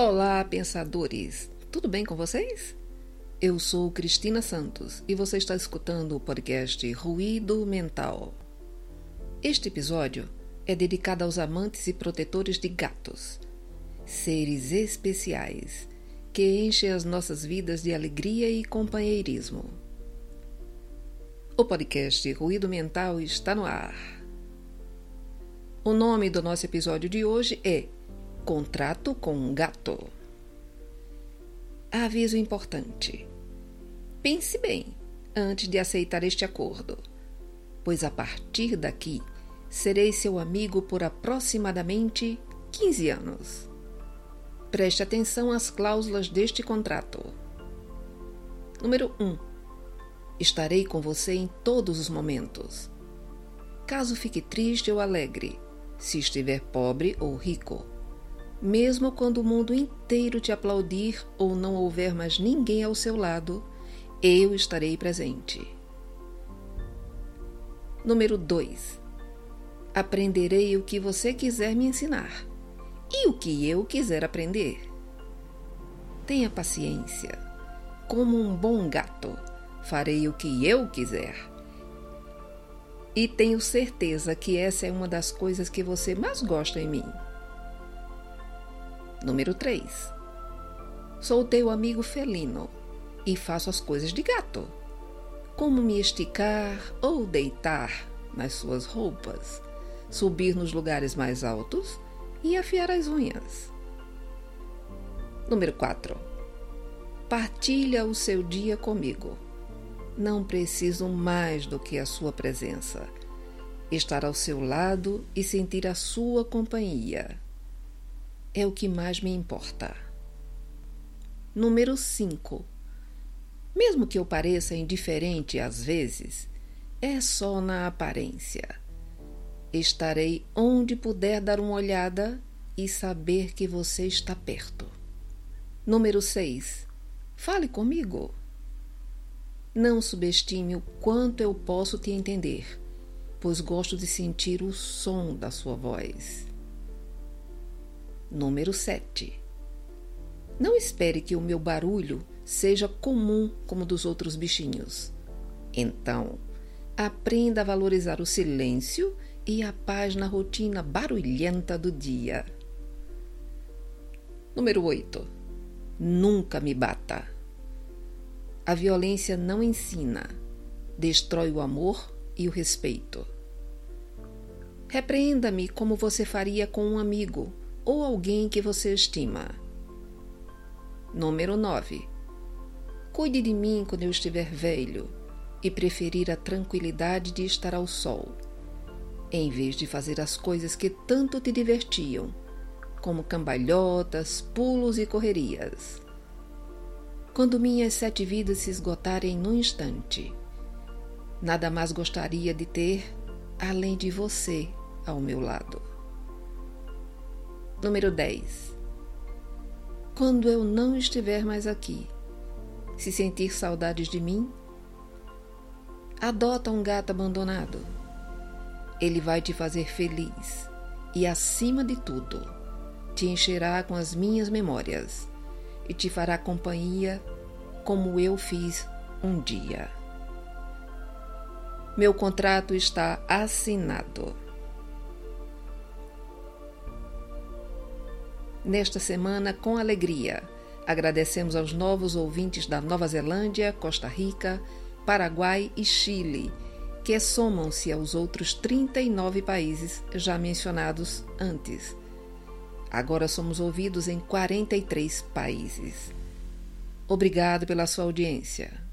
Olá, pensadores! Tudo bem com vocês? Eu sou Cristina Santos e você está escutando o podcast Ruído Mental. Este episódio é dedicado aos amantes e protetores de gatos, seres especiais que enchem as nossas vidas de alegria e companheirismo. O podcast Ruído Mental está no ar. O nome do nosso episódio de hoje é Contrato com um Gato. Aviso importante. Pense bem antes de aceitar este acordo, pois a partir daqui serei seu amigo por aproximadamente 15 anos. Preste atenção às cláusulas deste contrato. Número 1. Estarei com você em todos os momentos. Caso fique triste ou alegre, se estiver pobre ou rico. Mesmo quando o mundo inteiro te aplaudir ou não houver mais ninguém ao seu lado, eu estarei presente. Número 2. Aprenderei o que você quiser me ensinar e o que eu quiser aprender. Tenha paciência. Como um bom gato, farei o que eu quiser e tenho certeza que essa é uma das coisas que você mais gosta em mim. Número 3. Sou teu amigo felino e faço as coisas de gato, como me esticar ou deitar nas suas roupas, subir nos lugares mais altos e afiar as unhas. Número 4. Partilha o seu dia comigo não preciso mais do que a sua presença. Estar ao seu lado e sentir a sua companhia. É o que mais me importa. Número 5. Mesmo que eu pareça indiferente às vezes, é só na aparência. Estarei onde puder dar uma olhada e saber que você está perto. Número 6. Fale comigo. Não subestime o quanto eu posso te entender, pois gosto de sentir o som da sua voz. Número 7. Não espere que o meu barulho seja comum como dos outros bichinhos. Então, aprenda a valorizar o silêncio e a paz na rotina barulhenta do dia. Número 8. Nunca me bata. A violência não ensina, destrói o amor e o respeito. Repreenda-me como você faria com um amigo ou alguém que você estima. Número 9. Cuide de mim quando eu estiver velho e preferir a tranquilidade de estar ao sol, em vez de fazer as coisas que tanto te divertiam, como cambalhotas, pulos e correrias quando minhas sete vidas se esgotarem num instante. Nada mais gostaria de ter além de você ao meu lado. Número 10. Quando eu não estiver mais aqui, se sentir saudades de mim, adota um gato abandonado. Ele vai te fazer feliz e, acima de tudo, te encherá com as minhas memórias e te fará companhia como eu fiz um dia. Meu contrato está assinado. Nesta semana, com alegria, agradecemos aos novos ouvintes da Nova Zelândia, Costa Rica, Paraguai e Chile, que somam-se aos outros 39 países já mencionados antes Agora somos ouvidos em 43 países. Obrigado pela sua audiência.